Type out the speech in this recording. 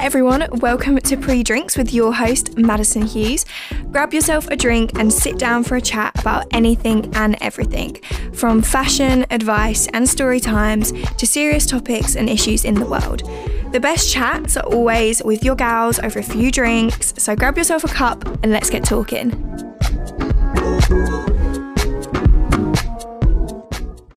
Hi everyone, welcome to Pre Drinks with your host, Madison Hughes. Grab yourself a drink and sit down for a chat about anything and everything, from fashion, advice, and story times to serious topics and issues in the world. The best chats are always with your gals over a few drinks, so grab yourself a cup and let's get talking.